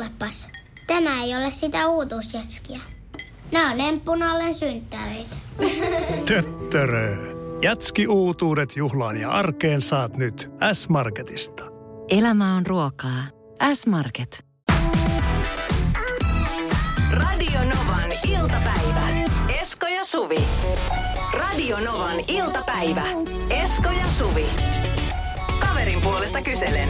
kuulepas. Tämä ei ole sitä uutuusjatskia. Nämä on emppunallen synttäreitä. Töttörö. Jatski uutuudet juhlaan ja arkeen saat nyt S-Marketista. Elämä on ruokaa. S-Market. Radio Novan iltapäivä. Esko ja Suvi. Radio Novan iltapäivä. Esko ja Suvi. Kaverin puolesta kyselen.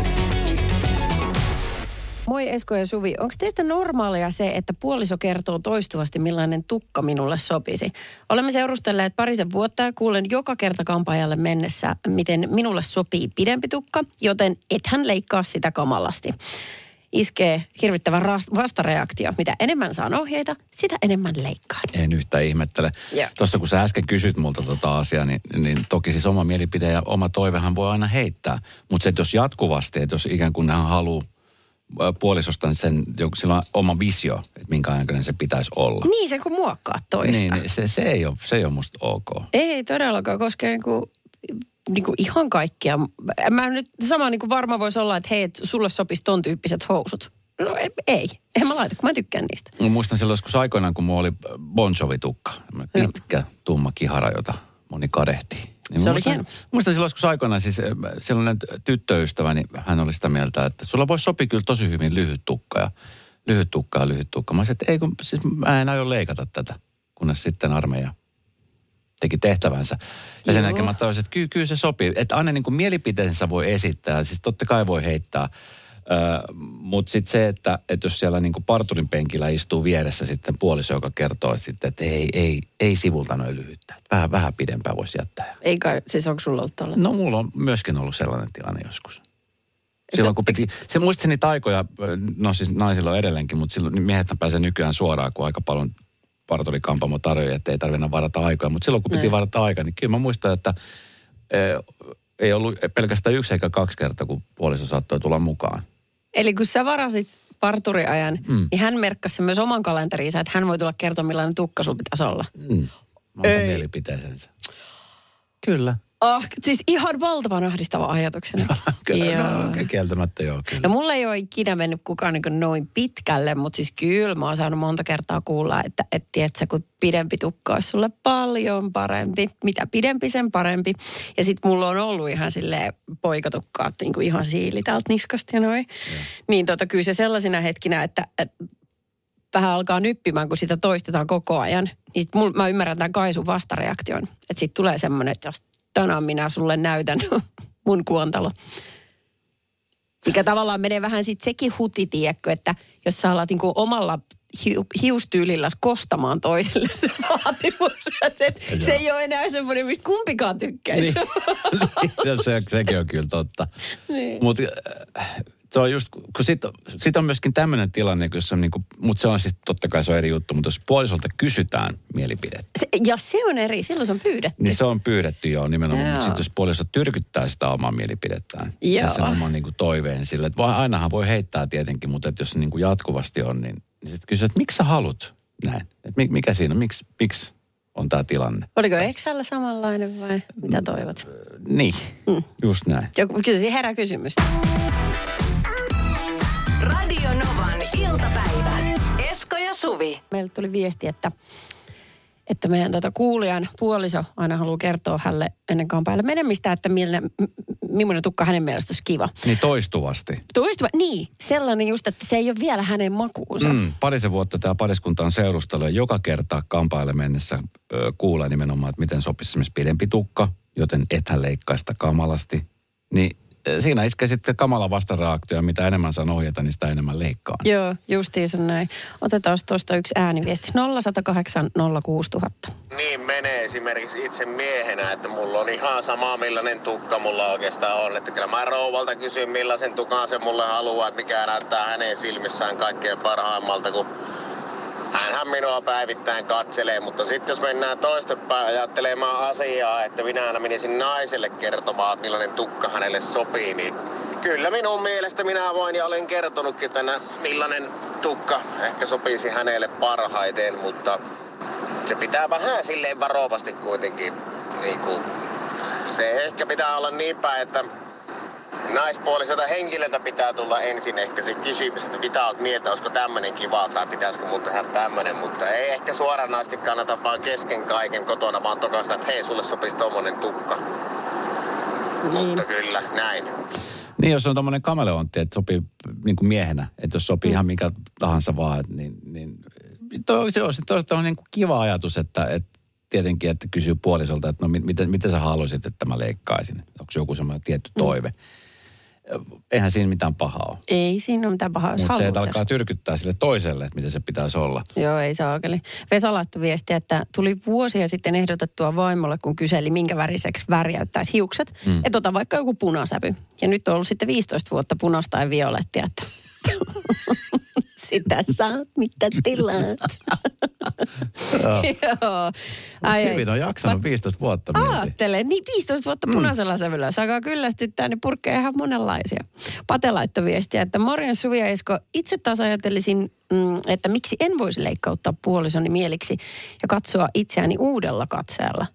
Moi Esko ja Suvi. Onko teistä normaalia se, että puoliso kertoo toistuvasti, millainen tukka minulle sopisi? Olemme seurustelleet parisen vuotta ja kuulen joka kerta kampaajalle mennessä, miten minulle sopii pidempi tukka, joten ethän leikkaa sitä kamalasti. Iskee hirvittävä vastareaktio. Mitä enemmän saan ohjeita, sitä enemmän leikkaan. En yhtään ihmettele. Joo. Tuossa kun sä äsken kysyt multa tota asiaa, niin, niin toki siis oma mielipide ja oma toivehan voi aina heittää. Mutta se, että jos jatkuvasti, että jos ikään kuin hän haluaa puolisostaan sen, joku- sillä on oma visio, että minkä näköinen se pitäisi olla. Niin, se kun muokkaa toista. Niin, niin se, se, ei ole, se ei ole musta ok. Ei todellakaan, koska niinku, niinku ihan kaikkia. Mä nyt sama niinku varma voisi olla, että hei, et sulle sopisi ton tyyppiset housut. No ei, ei. en mä laita, kun mä tykkään niistä. Mä muistan silloin joskus aikoinaan, kun mulla oli Bon Jovi-tukka. Pitkä, tumma kihara, jota moni kadehti. Niin Se muistan, hieno. muistan silloin joskus aikoinaan, siis eh, sellainen tyttöystäväni, hän oli sitä mieltä, että sulla voisi sopia kyllä tosi hyvin lyhyt tukka ja lyhyt tukka ja lyhyt tukka. Mä sanoin, että ei kun, siis mä en aio leikata tätä, kunnes sitten armeija teki tehtävänsä. Ja sen jälkeen mä tajusin, että kyllä, kyllä se sopii. Että aina niin kuin mielipiteensä voi esittää, siis totta kai voi heittää. Mutta sitten se, että, että jos siellä niin kuin parturin penkillä istuu vieressä sitten puoliso, joka kertoo että, sitten, että ei, ei, ei sivulta noin lyhyttä. Vähän, vähän pidempään voisi jättää. Ei kai, siis onko sulla ollut tolla? No mulla on myöskin ollut sellainen tilanne joskus. Silloin kun piti, se muisti niitä aikoja, no siis naisilla on edelleenkin, mutta silloin niin miehet pääsee nykyään suoraan, kun aika paljon parturikampamo tarjoaa, että ei tarvitse varata aikaa. Mutta silloin kun piti Niin. varata aikaa, niin kyllä mä muistan, että ei ollut pelkästään yksi eikä kaksi kertaa, kun puoliso saattoi tulla mukaan. Eli kun sä varasit parturiajan, mm. niin hän merkkasi sen myös oman kalenterinsa, että hän voi tulla kertoa, millainen tukka sulla pitäisi olla. Mm. Monta Ei. mielipiteensä. Kyllä. Ah, siis ihan valtavan ahdistava ajatuksena. Kyllä, Joo. no, kieltämättä joo, kyllä. No mulla ei ole ikinä mennyt kukaan niin noin pitkälle, mutta siis kyllä mä oon saanut monta kertaa kuulla, että et, tiedätkö, kun pidempi tukka olisi sulle paljon parempi. Mitä pidempi, sen parempi. Ja sitten mulla on ollut ihan silleen poikatukkaat niin kuin ihan siili täältä niskasta ja noin. Niin tota, kyllä se sellaisina hetkinä, että, että vähän alkaa nyppimään, kun sitä toistetaan koko ajan. Niin sit mul, mä ymmärrän tämän Kaisun vastareaktion. Että sitten tulee semmoinen, että jos tänään minä sulle näytän mun kuontalo. Mikä tavallaan menee vähän sitten sekin huti, tiedätkö, että jos sä alat niinku omalla hiustyylillä kostamaan toiselle se vaatimus, että et, se ei ole enää semmoinen, mistä kumpikaan tykkäisi. Niin. Ja se, sekin on kyllä totta. Niin. Mutta se on just, kun sit, sit on myöskin tämmöinen tilanne, se on niinku, mutta se on siis totta kai se on eri juttu, mutta jos puolisolta kysytään mielipidettä, Se, ja se on eri, silloin se on pyydetty. niin se on pyydetty jo nimenomaan. Joo. Mutta sitten jos puoliso tyrkyttää sitä omaa mielipidettään Joo. ja sen oman niinku toiveen sille, että ainahan voi heittää tietenkin, mutta että jos se niinku jatkuvasti on, niin, niin sitten kysyy, että miksi sä haluat näin? Et mi- mikä siinä? Miksi, miksi on tämä tilanne? Oliko Exällä samanlainen vai mitä toivot? Niin, mm. just näin. Joku herää kysymys. Radio Novan iltapäivä. Esko ja Suvi. Meille tuli viesti, että, että meidän tota kuulijan puoliso aina haluaa kertoa hänelle ennen kampaille menemistä, että millä, m- millainen tukka hänen mielestä olisi kiva. Niin toistuvasti. Toistuva, niin, sellainen just, että se ei ole vielä hänen makuunsa. Mm. Parisen vuotta tämä pariskunta on seurustellut ja joka kerta kampaille mennessä ö, kuulee nimenomaan, että miten sopisi esimerkiksi pidempi tukka, joten ethän leikkaa sitä kamalasti. Niin siinä iskee sitten kamala vastareaktio ja mitä enemmän saan ohjata, niin sitä enemmän leikkaa. Joo, justiinsa näin. Otetaan tuosta yksi ääniviesti. 0108 06000. niin menee esimerkiksi itse miehenä, että mulla on ihan sama millainen tukka mulla oikeastaan on. Että kyllä mä rouvalta kysyn millaisen tukan se mulle haluaa, että mikä näyttää hänen silmissään kaikkein parhaimmalta, kun hänhän minua päivittäin katselee, mutta sitten jos mennään toistepäin ajattelemaan asiaa, että minä aina menisin naiselle kertomaan, että millainen tukka hänelle sopii, niin kyllä minun mielestä minä voin ja olen kertonutkin, että nä- millainen tukka ehkä sopisi hänelle parhaiten, mutta se pitää vähän silleen varovasti kuitenkin. Niin kuin, se ehkä pitää olla niin päin, että naispuoliselta henkilöltä pitää tulla ensin ehkä se kysymys, että mitä oot mieltä, olisiko tämmönen kiva tai pitäisikö mun tehdä tämmönen, mutta ei ehkä suoranaisesti kannata vaan kesken kaiken kotona vaan tokasta, että hei, sulle sopisi tommonen tukka. Niin. Mutta kyllä, näin. Niin, jos on tommonen kameleontti, että sopii niin kuin miehenä, että jos sopii mm. ihan mikä tahansa vaan, että niin, niin toi, se on, toi, toi on niin kuin kiva ajatus, että, että tietenkin, että kysyy puolisolta, että no miten, miten sä haluaisit, että mä leikkaisin? Onko joku semmoinen tietty toive? Mm eihän siinä mitään pahaa ole. Ei siinä ole mitään pahaa, jos Mutta se, että alkaa tyrkyttää sille toiselle, että miten se pitäisi olla. Joo, ei saakeli. Vesa laittoi viestiä, että tuli vuosia sitten ehdotettua vaimolle, kun kyseli, minkä väriseksi värjäyttäisi hiukset. Mm. Että ota vaikka joku punasävy. Ja nyt on ollut sitten 15 vuotta punasta ja violettia. Että Sitä saat, mitä tilaat. Joo. Ai, hyvin on jaksanut 15 vuotta. Aattele, niin 15 vuotta mm. punaisella mm. sävyllä. Jos alkaa kyllästyttää, niin purkkeja ihan monenlaisia. Pate laittoi viestiä, että morjen Suvi ja Esko, itse taas ajattelisin, mm, että miksi en voisi leikkauttaa puolisoni mieliksi ja katsoa itseäni uudella katseella.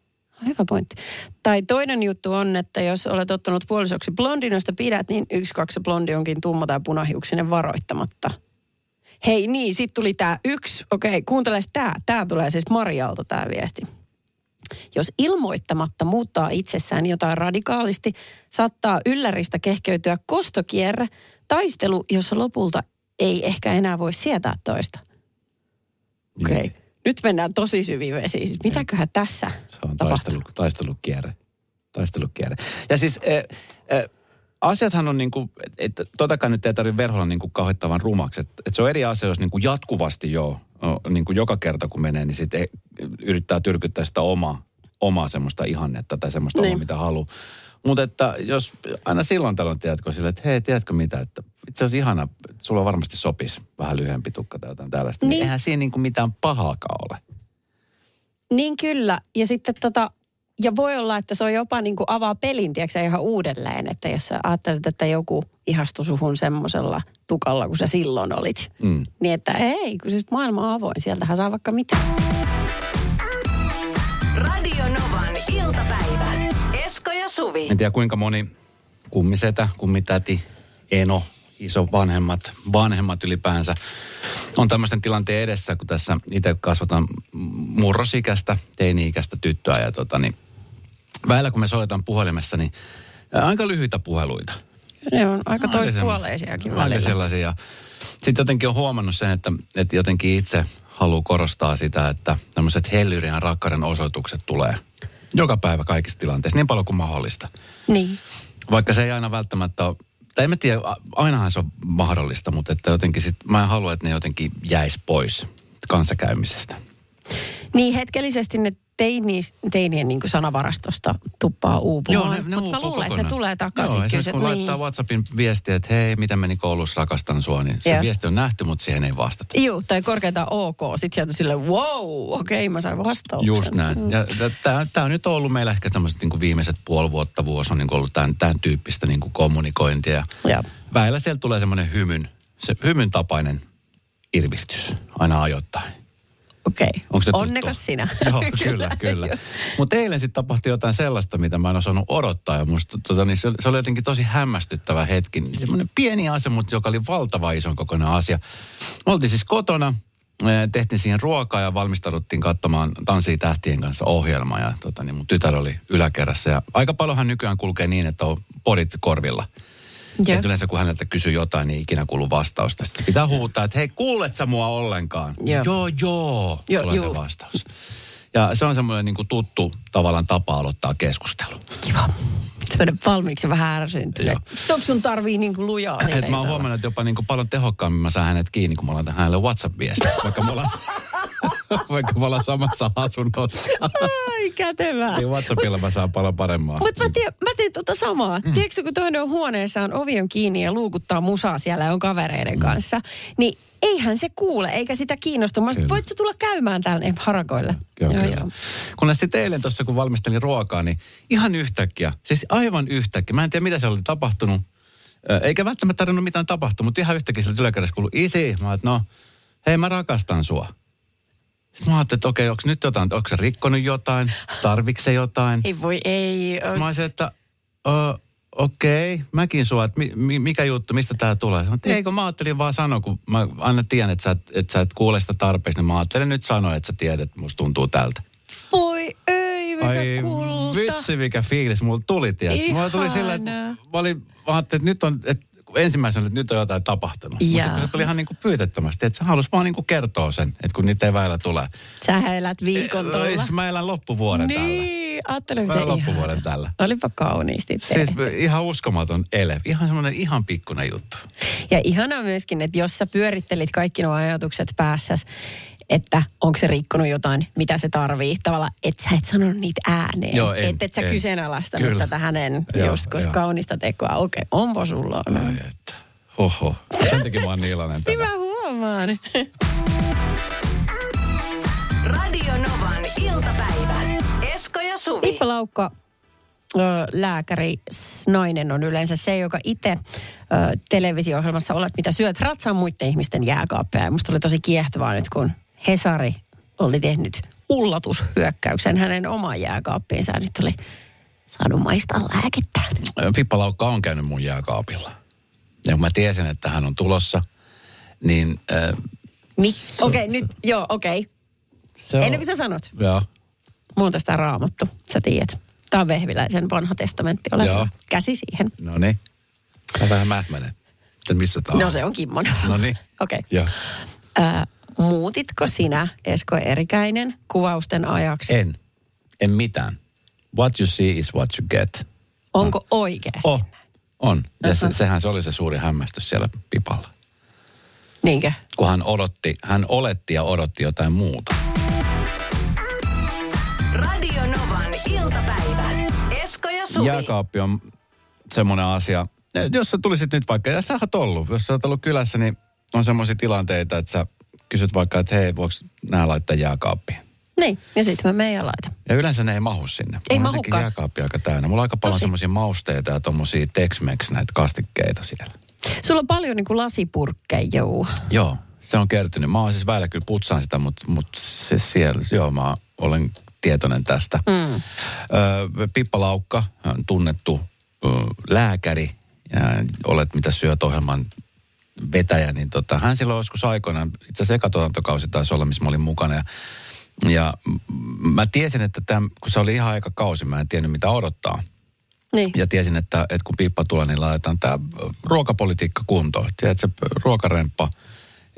Hyvä pointti. Tai toinen juttu on, että jos olet ottanut puolisoksi blondin, josta pidät, niin yksi, kaksi blondi onkin tumma tai punahiuksinen varoittamatta. Hei niin, sitten tuli tämä yksi. Okei, kuuntele tämä. Tämä tulee siis Marialta tämä viesti. Jos ilmoittamatta muuttaa itsessään jotain radikaalisti, saattaa ylläristä kehkeytyä kostokierre, taistelu, jossa lopulta ei ehkä enää voi sietää toista. Okei. Okay. Nyt mennään tosi syviin vesiin. Siis mitäköhän tässä Se on taistelu, taistelukierre. Taistelukierre. Ja siis äh, äh, asiathan on niin kuin, että totakaan nyt ei tarvitse verholla niin kuin rumaksi. Että, että se on eri asia, jos niin kuin jatkuvasti jo, niin kuin joka kerta kun menee, niin sitten yrittää tyrkyttää sitä omaa, omaa semmoista ihannetta tai semmoista niin. omaa, mitä haluaa. Mutta että jos aina silloin tällöin tiedätkö sille, että hei, tiedätkö mitä, että itse asiassa ihana, sulla varmasti sopisi vähän lyhyempi tukka tai jotain tällaista. Niin. niin eihän siinä niin kuin mitään pahaakaan ole. Niin kyllä. Ja sitten tota, ja voi olla, että se on jopa niin kuin avaa pelin, tiedätkö, ihan uudelleen. Että jos sä ajattelet, että joku ihastui suhun semmoisella tukalla, kun sä silloin olit. Mm. Niin että ei, kun siis maailma on avoin. Sieltähän saa vaikka mitä. Radio Novan iltapäivä. Esko ja Suvi. En tiedä kuinka moni kummisetä, kummitäti, eno, iso vanhemmat, vanhemmat ylipäänsä on tämmöisten tilanteen edessä, kun tässä itse kasvataan murrosikästä, teini-ikäistä tyttöä ja tota, niin Väillä kun me soitan puhelimessa, niin aika lyhyitä puheluita. Ne on aika toispuoleisiakin välillä. Aika sellaisia. Sitten jotenkin on huomannut sen, että, että jotenkin itse haluaa korostaa sitä, että tämmöiset hellyyden ja rakkauden osoitukset tulee joka päivä kaikissa tilanteissa, niin paljon kuin mahdollista. Niin. Vaikka se ei aina välttämättä ole, tai en mä tiedä, ainahan se on mahdollista, mutta että jotenkin sit, mä en halua, että ne jotenkin jäisi pois kanssakäymisestä. Niin, hetkellisesti ne teini, teinien niin sanavarastosta tuppaa uupumaan. Joo, ne, ne Mutta mä luulen, että ne tulee takaisin. Joo, kyllä, kun niin. laittaa WhatsAppin viestiä, että hei, mitä meni koulussa, rakastan sua, niin se viesti on nähty, mutta siihen ei vastata. Joo, tai korkeintaan ok. Sitten sieltä silleen, wow, okei, okay, mä sain vastauksen. Just näin. Mm. Ja tämä on nyt ollut meillä ehkä tämmöiset niin viimeiset puoli vuotta, vuosi on niin ollut tämän, tämän tyyppistä niin kommunikointia. Ja. Väillä sieltä tulee semmoinen hymyn, se hymyn tapainen irvistys aina ajoittain. Okei. Okay. Onnekas sinä. Joo, kyllä, kyllä. Mutta eilen sitten tapahtui jotain sellaista, mitä mä en osannut odottaa. Ja musta, tota, niin se, se, oli jotenkin tosi hämmästyttävä hetki. Semmoinen pieni asia, mutta joka oli valtava ison kokoinen asia. Me oltiin siis kotona, tehtiin siihen ruokaa ja valmistauduttiin katsomaan Tanssii tähtien kanssa ohjelmaa. Ja tota, niin mun tytär oli yläkerrassa. Ja aika paljonhan nykyään kulkee niin, että on podit korvilla. Joo. Et yleensä kun häneltä kysyy jotain, niin ikinä kuuluu vastausta. Sitten pitää huutaa, että hei, kuulet sä mua ollenkaan? Joo, joo, joo, joo tulee se vastaus. Ja se on semmoinen niin kuin tuttu tavallaan tapa aloittaa keskustelu. Kiva. Semmoinen valmiiksi vähän ärsyntynyt. Onko sun tarvii niin kuin lujaa? Et mä oon huomannut, että jopa niin kuin paljon tehokkaammin mä saan hänet kiinni, kun mä laitan hänelle WhatsApp-viestiä. Vaikka me ollaan Vaikka me ollaan samassa asunnossa. Ai kätevää. Niin WhatsAppilla mä saan paljon paremmaa. Mutta mä, teen, mä teen tuota samaa. Mm. Tiedätkö, kun toinen on huoneessaan, ovi on kiinni ja luukuttaa musaa siellä ja on kavereiden mm. kanssa, niin eihän se kuule, eikä sitä kiinnostu. Mä voit tulla käymään täällä harakoille? Joo, joo, joo. Kun sitten eilen tuossa, kun valmistelin ruokaa, niin ihan yhtäkkiä, siis aivan yhtäkkiä, mä en tiedä mitä se oli tapahtunut, eikä välttämättä tarvinnut mitään tapahtua, mutta ihan yhtäkkiä sillä yläkädessä kuului, isi, mä että no, hei mä rakastan sua. Sitten mä ajattelin, että okei, onko nyt jotain, onko se rikkonut jotain, tarvitse jotain? Ei voi, ei. Mä olisin, että ö, okei, mäkin sua, että mi, mi, mikä juttu, mistä tää tulee? Mä, ei, kun mä ajattelin vaan sanoa, kun mä aina tiedän, että sä, et, että sä et kuule sitä tarpeeksi, niin mä ajattelin nyt sanoa, että sä tiedät, että musta tuntuu tältä. Voi ei, mikä Ai kulta. vitsi, mikä fiilis mulla tuli, tiedätkö? Mulla tuli sillä, että mä, olin, mä ajattelin, että nyt on, että ensimmäisenä, että nyt on jotain tapahtunut. Mutta se tuli ihan niin kuin pyytettömästi, että se halusi vaan niin kuin kertoa sen, että kun niitä ei väillä tule. Sä elät viikon tuolla. Siis Mä elän loppuvuoden tällä. Niin, ajattele Mä miten elän loppuvuoden tällä. Olipa kauniisti Siis tehty. ihan uskomaton ele. Ihan semmoinen ihan pikkuinen juttu. Ja ihanaa myöskin, että jos sä pyörittelit kaikki nuo ajatukset päässäs, että onko se rikkonut jotain, mitä se tarvii. Tavallaan, että sä et sanonut niitä ääneen. Joo, en, että et sä en. kyseenalaistanut Kyllä. tätä hänen Joo, just koska joo. kaunista tekoa. Okei, onpa sulla on. Ai että. Hoho. Sen takia mä oon niin iloinen Niin mä huomaan. Radio Novan iltapäivä. Esko ja Suvi. Pippa Laukka, ö, lääkäri, nainen on yleensä se, joka itse ö, televisio-ohjelmassa olet, mitä syöt, ratsaa muiden ihmisten jääkaappeja. Ja musta oli tosi kiehtovaa nyt, kun Hesari oli tehnyt ullatushyökkäyksen hänen omaan jääkaappiinsa. Nyt oli saanut maistaa lääkettä. Pippa Laukka on käynyt mun jääkaapilla. Ja kun mä tiesin, että hän on tulossa, niin... Äh, Niin, okei, nyt, joo, okei. on, Ennen kuin sä sanot, Joo. muuta sitä raamattu, sä tiedät. Tämä on Vehviläisen vanha testamentti, ole Joo. Käsi siihen. No niin. Mä vähän mähmänen. Missä tää on? No se on Kimmon. No niin. Okei. Joo. Ää, muutitko sinä, Esko Erikäinen, kuvausten ajaksi? En. En mitään. What you see is what you get. Onko oikeasti? Oh, on. Ja se, Aha. sehän se oli se suuri hämmästys siellä Pipalla. Niinkö? Kun hän odotti, hän oletti ja odotti jotain muuta. Radio Novan iltapäivä. Esko ja Suvi. Jääkaappi on semmoinen asia, jos sä tulisit nyt vaikka, ja sä oot ollut, jos sä oot ollut kylässä, niin on semmoisia tilanteita, että sä kysyt vaikka, että hei, voiko nää laittaa jääkaappiin? Niin, ja sitten mä meidän laita. Ja yleensä ne ei mahu sinne. Ei Mulla mahukaan. jääkaappi aika täynnä. Mulla on aika paljon semmoisia mausteita ja tommosia Tex-Mex näitä kastikkeita siellä. Sulla on paljon niin kuin lasipurkkeja, joo. Joo, se on kertynyt. Mä oon siis välillä kyllä putsaan sitä, mutta, mutta se siellä, joo, mä olen tietoinen tästä. Mm. Ö, Pippa Laukka, tunnettu ö, lääkäri, ja olet mitä syöt ohjelman vetäjä, niin tota, hän silloin joskus aikoinaan, itse asiassa ekatuotantokausi taisi olla, missä mä olin mukana. Ja, ja mä tiesin, että tämän, kun se oli ihan aika kausi, mä en tiennyt mitä odottaa. Niin. Ja tiesin, että, että kun piippa tulee, niin laitetaan tämä ruokapolitiikka kuntoon. Tiedätkö, se ruokaremppa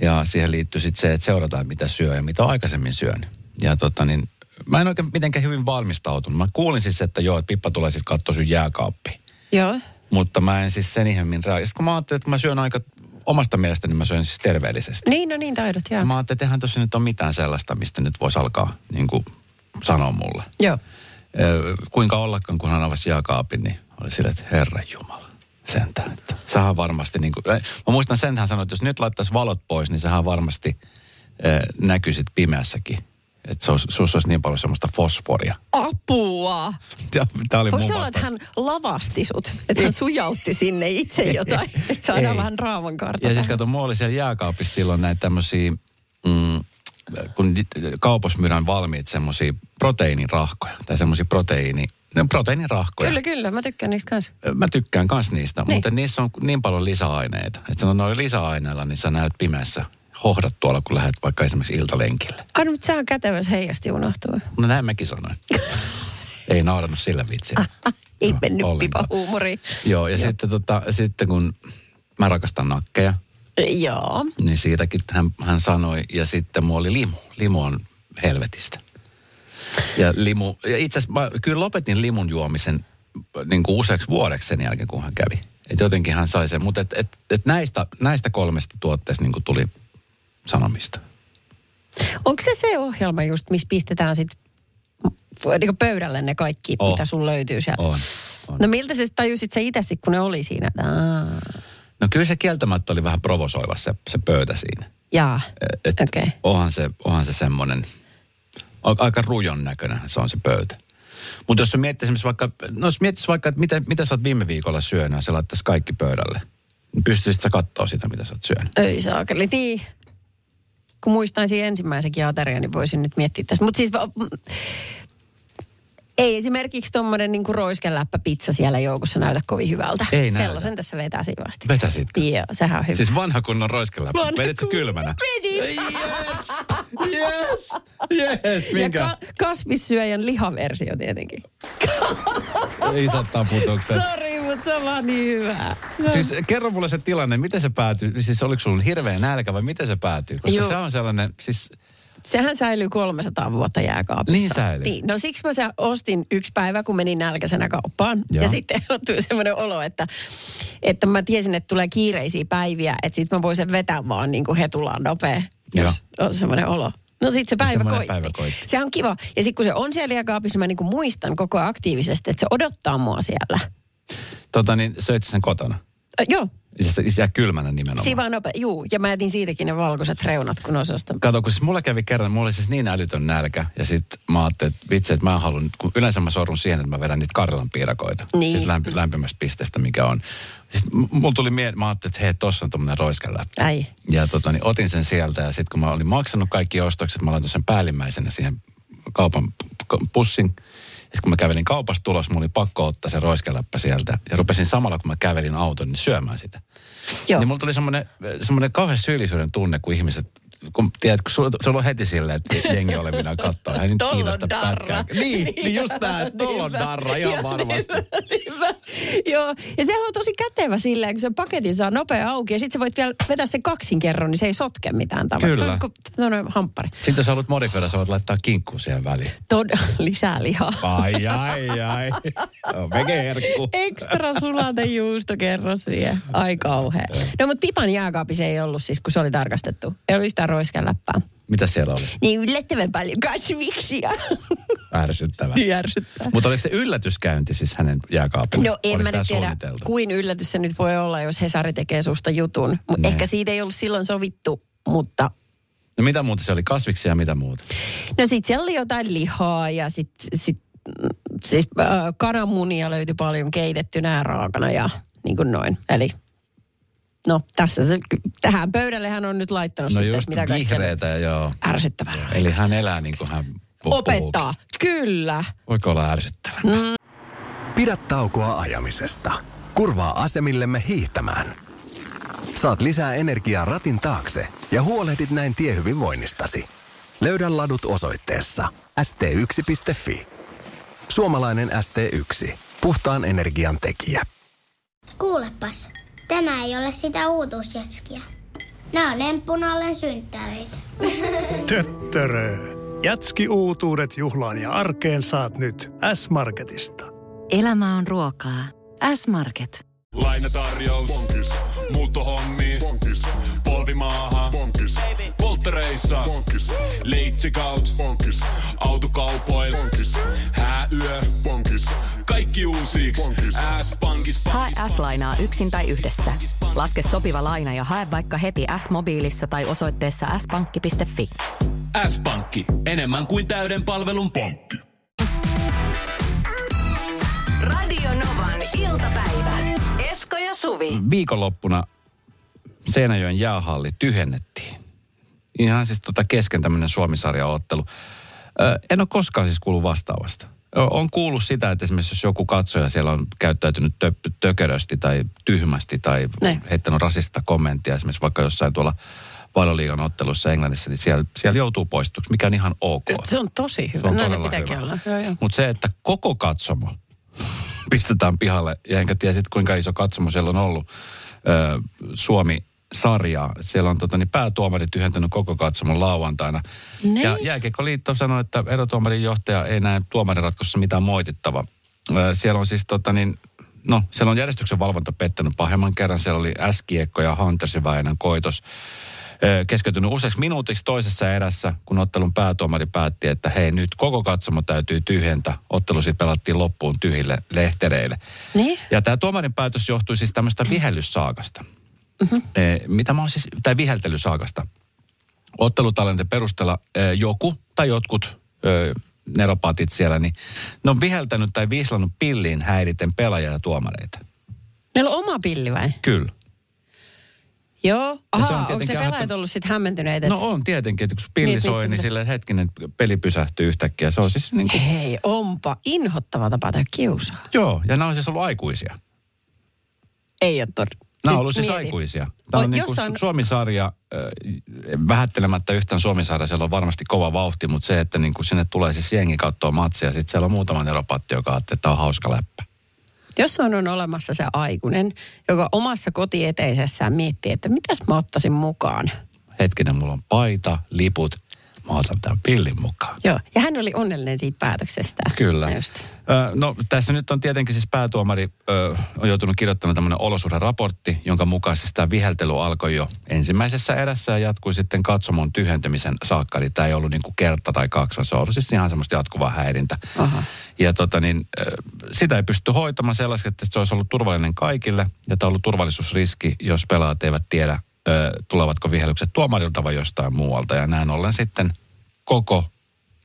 ja siihen liittyy sitten se, että seurataan mitä syö ja mitä on aikaisemmin syönyt. Ja tota niin, mä en oikein mitenkään hyvin valmistautunut. Mä kuulin siis, että joo, että Pippa tulee sitten katsoa sun jääkaappi. Joo. Mutta mä en siis sen ihemmin. Sitten kun mä ajattelin, että mä syön aika, omasta mielestäni mä syön siis terveellisesti. Niin, no niin taidot, joo. Mä ajattelin, että eihän tuossa nyt ole mitään sellaista, mistä nyt voisi alkaa niin kuin sanoa mulle. Joo. Ö, kuinka ollakaan, kun hän avasi jääkaapin, niin oli sille, että Herra Jumala, sentään. Että sähän varmasti, niin kuin, mä muistan sen, hän sanoi, että jos nyt laittaisi valot pois, niin sähän varmasti äh, näkyisit pimeässäkin. Että se olisi, sus olisi niin paljon semmoista fosforia. Apua! Tämä oli mun se olla, että hän lavasti sut? Että hän sujautti sinne itse jotain? Että saadaan Ei. vähän draaman kartta Ja siis kato, mulla oli siellä jääkaapissa silloin näitä tämmöisiä, mm, kun kaupassa myydään valmiit semmoisia proteiinirahkoja. Tai semmoisia proteiini, ne on proteiinirahkoja. Kyllä, kyllä. Mä tykkään niistä kanssa. Mä tykkään kans niistä, Niin. mutta niissä on niin paljon lisäaineita. Että sanotaan noin lisäaineilla, niin sä näet pimeässä hohdat tuolla, kun lähdet vaikka esimerkiksi iltalenkille. Ai, no, mutta sehän kätevyys heijasti unohtuu. No näin mäkin sanoin. Ei naurannut sillä vitsiä. Ei No, mennyt pipa huumoriin. Joo, ja sitten, tota, sitten kun mä rakastan nakkeja, Joo. niin siitäkin hän, hän sanoi, ja sitten mulla oli limu. Limu on helvetistä. Ja limu, ja itse asiassa mä kyllä lopetin limun juomisen niin kuin useaksi vuodeksi sen jälkeen, kun hän kävi. Että jotenkin hän sai sen, mutta et, et, et näistä, näistä kolmesta tuotteesta niin kuin tuli sanomista. Onko se se ohjelma just, missä pistetään sit niin pöydälle ne kaikki, Oh. mitä sun löytyy sieltä? On, on. No miltä se tajusit se itse kun ne oli siinä? Aa, No kyllä se kieltämättä oli vähän provosoiva se, se pöytä siinä. jaa, okei. Okay. onhan se, onhan se semmoinen, aika rujon näköinen se on se pöytä. Mutta jos sä esimerkiksi vaikka, no jos miettisit vaikka, että mitä, mitä sä oot viime viikolla syönyt ja sä laittaisi kaikki pöydälle, niin pystyisit sä katsoa sitä, mitä sä oot syönyt. Ei saakeli, niin. Kun muistaisin ensimmäisenkin aterian, niin voisin nyt miettiä tässä. Mutta siis Ei esimerkiksi tuommoinen niinku roiskeläppä pizza siellä joukossa näytä kovin hyvältä. Ei näytä. Sellaisen tässä vetää vasti. Vetäisitkö? Joo, sehän on hyvä. Siis vanha kunnon roiskeläppä. Vanha Veditkö kunnon- kylmänä? Vedin. Yes! Yes! ja Minkä? ka- kasvissyöjän lihaversio tietenkin. Isot taputukset. Sori, mutta se on vaan niin hyvää. Siis kerro mulle se tilanne, miten se päätyi? Siis oliko sulla hirveä nälkä vai miten se päätyi? Koska Joo. se on sellainen, siis Sehän säilyy 300 vuotta jääkaapissa. Niin säilyy. Niin. No siksi mä se ostin yksi päivä, kun menin nälkäisenä kauppaan. Joo. Ja sitten tuli semmoinen olo, että, että mä tiesin, että tulee kiireisiä päiviä, että sit mä voisin vetää vaan niin kuin hetulaan nopea, Joo. jos on semmoinen olo. No sitten se päivä semmoinen koitti. päivä koitti. Se on kiva. Ja sitten kun se on siellä jääkaapissa, mä niin kuin muistan koko aktiivisesti, että se odottaa mua siellä. Tota niin, söit sen kotona. Ö, joo, Ja se, kylmänä nimenomaan. siinä vaan nopea. Juu, ja mä jätin siitäkin ne valkoiset reunat, kun osasta. Kato, kun siis mulla kävi kerran, mulla oli siis niin älytön nälkä. Ja sitten mä ajattelin, että vitsi, että mä haluan nyt, kun yleensä mä sorrun siihen, että mä vedän niitä Karjalan piirakoita. Niin. Siitä lämpi, lämpimästä pisteestä, mikä on. Sitten m- mulla tuli mieleen, mä ajattelin, että hei, tossa on tuommoinen roiskeläppä. Äi. Ja tota, niin otin sen sieltä ja sitten kun mä olin maksanut kaikki ostokset, mä laitoin sen päällimmäisenä siihen kaupan pussin. Sitten kun mä kävelin kaupasta tulos, mulla oli pakko ottaa se roiskeläppä sieltä. Ja rupesin samalla, kun mä kävelin auton, niin syömään sitä. Joo. Niin mulla tuli semmoinen, semmoinen kauhean syyllisyyden tunne, kun ihmiset, kun tiedät, kun sulla, sulla on heti silleen, että jengi olevinaan kattoo. Ei nyt Tolla on kiinnosta darra. pätkää. Niin, niin just tää, että tolla on Niinpä. darra, ihan Joo, varmasti. niinpä. Joo, ja sehän on tosi kätevä silleen, kun sen paketin saa nopea auki ja sitten sä voit vielä vetää sen kaksin kerran, niin se ei sotke mitään tavalla. Se Kyllä. on kuin tämmöinen hamppari. Sitten jos haluat modifioida, sä voit laittaa kinkkuun siihen väliin. Todella lisää lihaa. Ai, ai, ai. Vegeherkku. Ekstra sulata juustokerros siihen. Ai kauhea. No mutta Pipan jääkaapissa ei ollut siis, kun se oli tarkastettu. Ei ollut yhtään roiskeläppää. Mitä siellä oli? Niin yllättävän paljon kasviksia. Ärsyttävää. niin. Mutta oliko se yllätyskäynti siis hänen jääkaapilla? No en Oliko mä nyt tiedä, kuin yllätys se nyt voi olla, jos Hesari tekee susta jutun. Mutta Niin. ehkä siitä ei ollut silloin sovittu, mutta... No mitä muuta se oli? Kasviksia ja mitä muuta? No sit siellä oli jotain lihaa ja sit, sit siis äh, kananmunia löytyi paljon keitettynä ja raakana ja niin kuin noin. Eli no tässä se, tähän pöydälle hän on nyt laittanut No sitten, just mitä kaikkea vihreitä ja joo. ärsyttävää. Eli hän elää niin kuin hän pu- Opettaa, kyllä. Voiko olla ärsyttävää? Pidä taukoa ajamisesta. Kurvaa asemillemme hiihtämään. Saat lisää energiaa ratin taakse ja huolehdit näin tiehyvinvoinnistasi. Löydä ladut osoitteessa st1.fi. Suomalainen ST1. Puhtaan energian tekijä. Kuulepas, tämä ei ole sitä uutuusjatskia. Nämä on emppunallen synttäreitä. Töttörö. Jatski uutuudet juhlaan ja arkeen saat nyt S-Marketista. Elämä on ruokaa. S-Market. Lainatarjous. Bonkis. Muuttohommi. Bonkis. Polvimaaha. Bonkis. Polttereissa. Bonkis. Leitsikaut. Bonkis. Autokaupoil. Bonkis. Hääyö. Bonkis. Kaikki uusi. S-pankis. S-lainaa yksin tai yhdessä. Laske sopiva laina ja hae vaikka heti S-mobiilissa tai osoitteessa s-pankki.fi. S-pankki. Enemmän kuin täyden palvelun pankki. Radio Novan iltapäivä. Esko ja Suvi. Viikonloppuna Seinäjoen jäähalli tyhjennettiin. Ihan siis tota kesken tämmöinen Suomisarja-ottelu. Ö, en ole koskaan siis kuullut vastaavasta. On kuullut sitä, että esimerkiksi jos joku katsoja siellä on käyttäytynyt tö, tökerösti tai tyhmästi tai Ne. heittänyt rasista kommenttia esimerkiksi vaikka jossain tuolla valioliigan ottelussa Englannissa, niin siellä, siellä joutuu poistuksi, mikä on ihan ok. Se on tosi hyvä. Se on Näin se pitääkin hyvä. olla. Mutta se, että koko katsomo pistetään pihalle, ja enkä tiedä sitten kuinka iso katsomo siellä on ollut ö, Suomi sarjaa. Siellä on tota, niin päätuomari tyhjentänyt koko katsomon lauantaina. Niin. Ja Jääkiekkoliitto sanoi, että erotuomarin johtaja ei näe tuomariratkossa mitään moitittavaa. Siellä on siis tota niin, no siellä on järjestyksen valvonta pettänyt pahemman kerran. Siellä oli S-kiekko ja Huntersin Väinän koitos keskeytynyt useaksi minuutiksi toisessa erässä, kun ottelun päätuomari päätti, että hei nyt koko katsomo täytyy tyhjentää. Ottelu sitten pelattiin loppuun tyhjille lehtereille. Niin? Ja tämä tuomarin päätös johtui siis tämmöistä vihellyssaakasta. Mm-hmm. E, mitä mä oon siis, tai viheltelysaakasta. Ottelutalenteen perusteella e, joku tai jotkut e, neropatit siellä, niin ne on viheltänyt tai viislannut pilliin häiriten pelaajia ja tuomareita. Meillä on oma pilli vai? Kyllä. Joo, se Aha, on onko se pelaajat aiheuttanut- ollut sitten hämmentyneitä? No on tietenkin, että kun se pilli Niin, soi, niin se- sille hetkinen peli pysähtyy yhtäkkiä. Se on siis niin kuin, Hei, onpa inhottava tapa tehdä kiusaa. joo, ja nämä on siis ollut aikuisia. Ei ole todella. Nämä on ollut siis aikuisia. Tämä on, On niin kuin jossain- Suomisarja, äh, vähättelemättä yhtään Suomisarja, siellä on varmasti kova vauhti, mutta se, että niin kuin sinne tulee siis jengi katsoa matsia, sitten siellä on muutama neropatti, joka ajattelee, että tämä on hauska läppä. Jos on, on olemassa se aikuinen, joka omassa kotieteisessään miettii, että mitäs mä ottaisin mukaan. Hetkinen, mulla on paita, liput, mä otan tämän pillin mukaan. Joo, ja hän oli onnellinen siitä päätöksestä. Kyllä. Just. Ö, no tässä nyt on tietenkin siis päätuomari ö, on joutunut kirjoittamaan tämmöinen olosuhderaportti, jonka mukaan siis tämä viheltely alkoi jo ensimmäisessä erässä ja jatkui sitten katsomon tyhjentymisen saakka. Eli tämä ei ollut niin kuin kerta tai kaksi, vaan se on ollut siis ihan semmoista jatkuvaa häirintä. Aha. Ja tota niin, ö, sitä ei pysty hoitamaan sellaisesti, että se olisi ollut turvallinen kaikille. Ja tämä on ollut turvallisuusriski, jos pelaajat eivät tiedä, ö, tulevatko vihellykset tuomarilta vai jostain muualta. Ja näin ollen sitten koko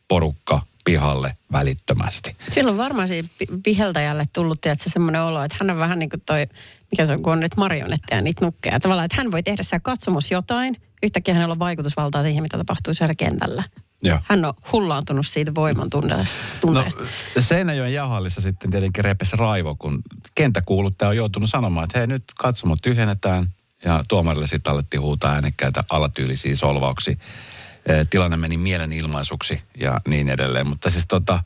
porukka pihalle välittömästi. Silloin varmaan siinä viheltäjälle tullut tiedätkö, semmoinen olo, että hän on vähän niin kuin toi, mikä se on, kun on nyt marionetteja, niitä nukkeja. Tavallaan, että hän voi tehdä siellä katsomos jotain, yhtäkkiä hänellä on vaikutusvaltaa siihen, mitä tapahtuu siellä kentällä. Joo. Hän on hullaantunut siitä voiman tunne- No. Seinäjoen jahallissa sitten tietenkin repesi raivo, kun kenttäkuuluttaja on joutunut sanomaan, että hei nyt katsomot tyhjennetään. Ja tuomarille sitten alettiin huutaa äänekkäitä alatyylisiä solvauksia. Eh, Tilanne meni mielenilmaisuksi ja niin edelleen. Mutta siis tota,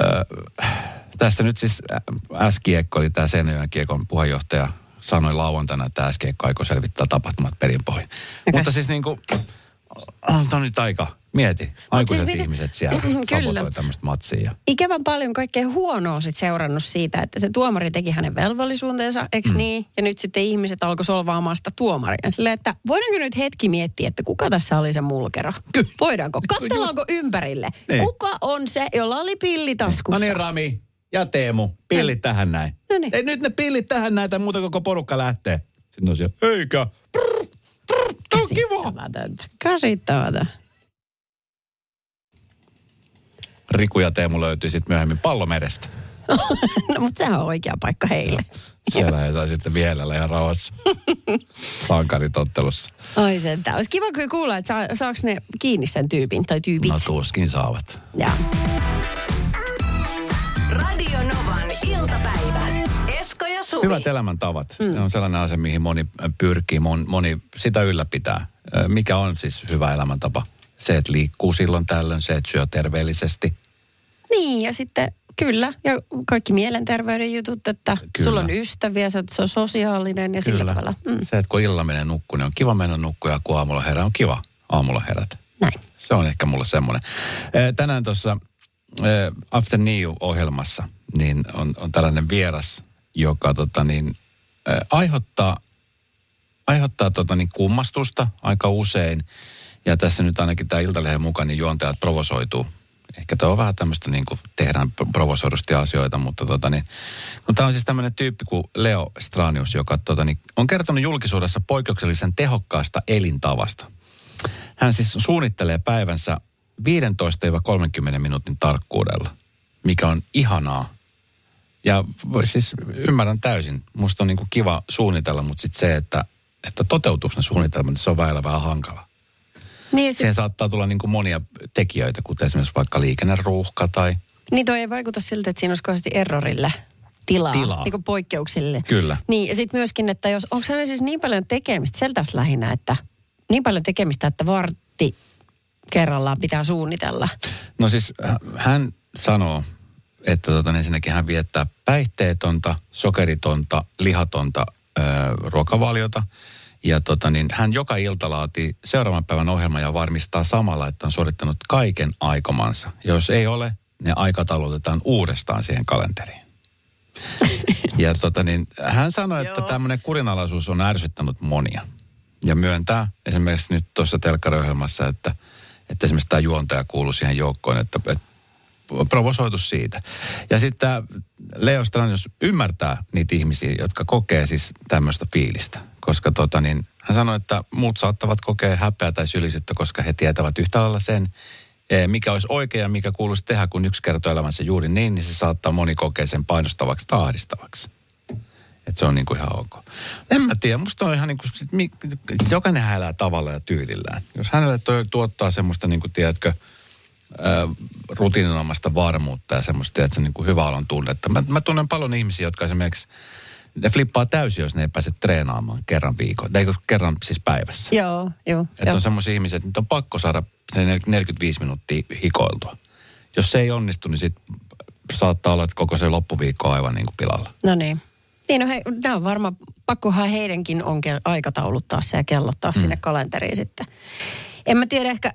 ö, tässä nyt siis S-kiekko, eli tämä Seinäjoen kiekon puheenjohtaja, sanoi lauantaina, että S-kiekko aikoo selvittää tapahtumat perin pohjin. Okei. Mutta siis niin kuin, on nyt aika, mieti, aikuiset siis ihmiset siellä Kyllä. tämmöistä matsia. Ikävän paljon kaikkea huonoa sit seurannut siitä, että se tuomari teki hänen velvollisuutensa, eikö mm. niin? Ja nyt sitten ihmiset alkoi solvaamaan sitä tuomaria. Silleen, että voidaanko nyt hetki miettiä, että kuka tässä oli se mulkero? Kyllä. Voidaanko? Kattellaanko ympärille? Niin. Kuka on se, jolla oli pilli taskussa? No niin Rami ja Teemu, pillit tähän näin. No niin. Ei nyt ne pillit tähän näin, tai muuta koko porukka lähtee. Sitten on siellä, eikä. Prr, prr, on kiva. Käsittämätöntä. Riku ja Teemu löytyi sitten myöhemmin pallomerestä. No, mutta sehän on oikea paikka heille. Siellä he sai sitten vihelellä ihan rauhassa. Sankaritottelussa. Ai sentään. Olisi kiva kyllä kuulla, että saa, saako ne kiinni sen tyypin tai tyypit. No tuskin saavat. Ja. Radio Novan iltapäivä. Esko ja Suvi. Hyvät elämäntavat. Mm. Ne on sellainen asia, mihin moni pyrkii, mon, moni sitä ylläpitää. Mikä on siis hyvä elämäntapa? Se, että liikkuu silloin tällöin, se, että syö terveellisesti. Niin, ja sitten kyllä, ja kaikki mielenterveyden jutut, että Kyllä. kyllä. sulla on ystäviä, sä oot so- sosiaalinen ja sillä tavalla. Mm. Se, että kun illalla menee nukkuun, niin on kiva mennä nukkuun ja kun aamulla herää, on kiva aamulla herätä. Näin. Se on ehkä mulle semmoinen. Tänään tuossa After New-ohjelmassa niin on, on tällainen vieras, joka tota niin, aiheuttaa, aiheuttaa tota niin kummastusta aika usein. Ja tässä nyt ainakin tämä Iltalehden mukaan, niin juontajat provosoituu. Ehkä tämä on vähän tämmöistä niin kuin tehdään pro- provosoidusti asioita, mutta tota niin, no tämä on siis tämmöinen tyyppi kuin Leo Stranius, joka tota niin, on kertonut julkisuudessa poikkeuksellisen tehokkaasta elintavasta. Hän siis suunnittelee päivänsä 15-30 minuutin tarkkuudella, mikä on ihanaa. Ja siis ymmärrän täysin. Musta on niin kuin kiva suunnitella, mutta sitten se, että, että toteutuuko ne suunnitelmat, niin se on vähän hankala. Niin, se, Siihen saattaa tulla niin kuin monia tekijöitä, kuten esimerkiksi vaikka liikenneruuhka tai... niin toi ei vaikuta siltä, että siinä olisi kauheasti errorille tilaa, Tilaa. niin kuin poikkeuksille. Kyllä. Niin, ja sitten myöskin, että jos, onko hänellä siis niin paljon tekemistä, seltäs lähinnä, että niin paljon tekemistä, että vartti kerrallaan pitää suunnitella. No siis äh, hän sanoo, että tota, ensinnäkin hän viettää päihteetonta, sokeritonta, lihatonta ö, ruokavaliota. Ja tota, niin hän joka ilta laatii seuraavan päivän ohjelman ja varmistaa samalla, että on suorittanut kaiken aikomansa. Jos ei ole, ne aikataulutetaan uudestaan siihen kalenteriin. Ja tota niin, hän sanoi, että tämmöinen kurinalaisuus on ärsyttänyt monia. Ja myöntää esimerkiksi nyt tuossa telkkariohjelmassa, että, että esimerkiksi tämä juontaja kuuluu siihen joukkoon, että, että provosoitu siitä. Ja sitten Leo Stranius ymmärtää niitä ihmisiä, jotka kokee siis tämmöistä fiilistä. Koska tota niin, hän sanoi, että muut saattavat kokea häpeää tai syyllisyyttä, koska he tietävät yhtä lailla sen, eh, mikä olisi oikein ja mikä kuuluisi tehdä, kun yksi kertoo elämänsä juuri niin, niin se saattaa moni kokea sen painostavaksi tai ahdistavaksi. Että se on niin kuin ihan ok. En mä tiedä, musta on ihan niin kuin, sit, mi, jokainen elää tavalla ja tyylillään. Jos hänelle toi, tuottaa semmoista niin kuin, tiedätkö, äh, rutiininomaista varmuutta ja semmoista, tiedätkö, niin kuin hyvä olon tunnetta. Mä, mä tunnen paljon ihmisiä, jotka esimerkiksi ne flippaa täysin, jos ne ei pääse treenaamaan kerran viikon. Tai kerran siis päivässä. Joo, joo. Että joo. on semmoisia ihmisiä, että nyt on pakko saada se 45 minuuttia hikoiltua. Jos se ei onnistu, niin sit saattaa olla, että koko se loppuviikko on aivan niin kuin pilalla. No niin. Niin no he, nämä on varmaan, pakkohan heidänkin on aikatauluttaa se ja kellottaa mm. sinne kalenteriin sitten. En mä tiedä ehkä,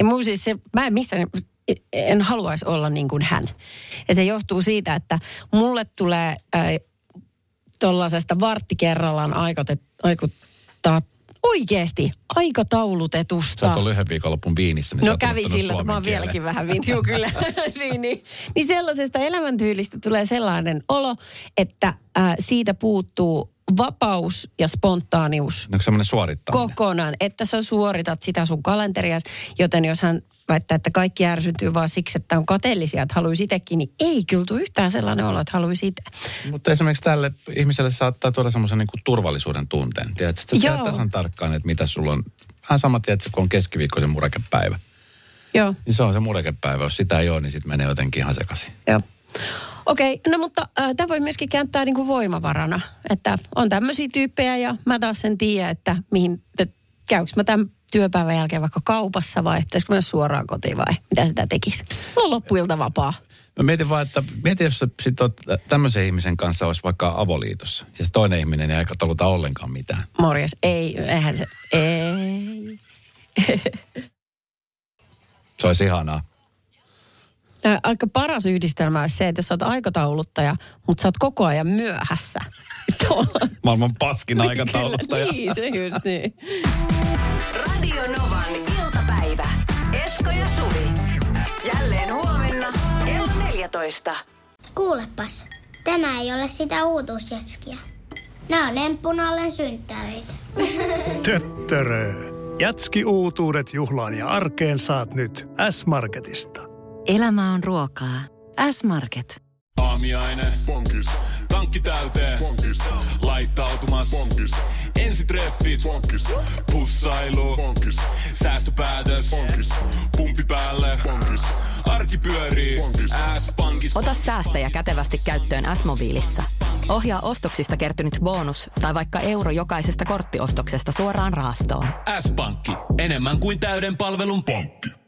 ja mun siis se, mä en missään, en haluaisi olla niin kuin hän. Ja se johtuu siitä, että mulle tulee äh, tuollaisesta vartti kerrallaan aikotet, aikuttaa oikeasti aikataulutetusta. Sä oot ollut yhden viikonlopun viinissä, niin No kävi sillä, mä oon vieläkin vähän viini, juu kyllä. niin, niin, niin sellaisesta elämäntyylistä tulee sellainen olo, että äh, siitä puuttuu vapaus ja spontaanius Onko semmoinen suorittaminen? kokonaan, että sä suoritat sitä sun kalenterias, joten jos hän väittää, että kaikki ärsyntyy vaan siksi, että on kateellisia, että haluaisi itsekin, niin ei kyllä tule yhtään sellainen olo, että haluaisi itse. Mutta esimerkiksi tälle ihmiselle saattaa tuoda semmoisen niin kuin turvallisuuden tunteen. Tiedätkö, että sä tasan tarkkaan, että mitä sulla on. Vähän sama, tiedätkö, kun on keskiviikkoisen murekepäivä. Joo, Niin se on se murekepäivä. Jos sitä ei ole, niin sitten menee jotenkin ihan sekaisin. joo. Okei, no mutta äh, tämä voi myöskin kääntää niinku voimavarana, että on tämmöisiä tyyppejä ja mä taas sen tiedä, että mihin, että käykö mä tämän työpäivän jälkeen vaikka kaupassa vai pitäisikö mennä suoraan kotiin vai mitä sitä tekisi. Mulla on loppuilta vapaa. Mä mietin vaan, että mieti, jos sit oot tämmöisen ihmisen kanssa olisi vaikka avoliitossa. Ja se toinen ihminen ei aikatauluta ollenkaan mitään. Morjes, ei, eihän se, ei. Se olisi ihanaa. Tää aika paras yhdistelmä olisi se, että jos sä oot aikatauluttaja, mutta sä oot koko ajan myöhässä. Maailman paskin aikatauluttaja. niin, se just niin. Radio Novan iltapäivä. Esko ja Suvi. Jälleen huomenna kello 14. Kuulepas, tämä ei ole sitä uutuusjatskia. Nämä on emppunallen synttäreitä. Töttörö. Jatski uutuudet juhlaan ja arkeen saat nyt S-Marketista. Elämä on ruokaa. S-Market. Aamiaine. Bonkis. Tankki täyteen. Bonkis. Laittautumas. Bonkis. Ensitreffit. Bonkis. Pussailu. Bonkis. Säästöpäätös. Bonkis. Pumpi päälle. Bonkis. Arki pyörii. S-pankis. Ota säästäjä kätevästi käyttöön S-mobiilissa. Ohjaa ostoksista kertynyt bonus tai vaikka euro jokaisesta korttiostoksesta suoraan rahastoon. S-pankki. Enemmän kuin täyden palvelun pankki.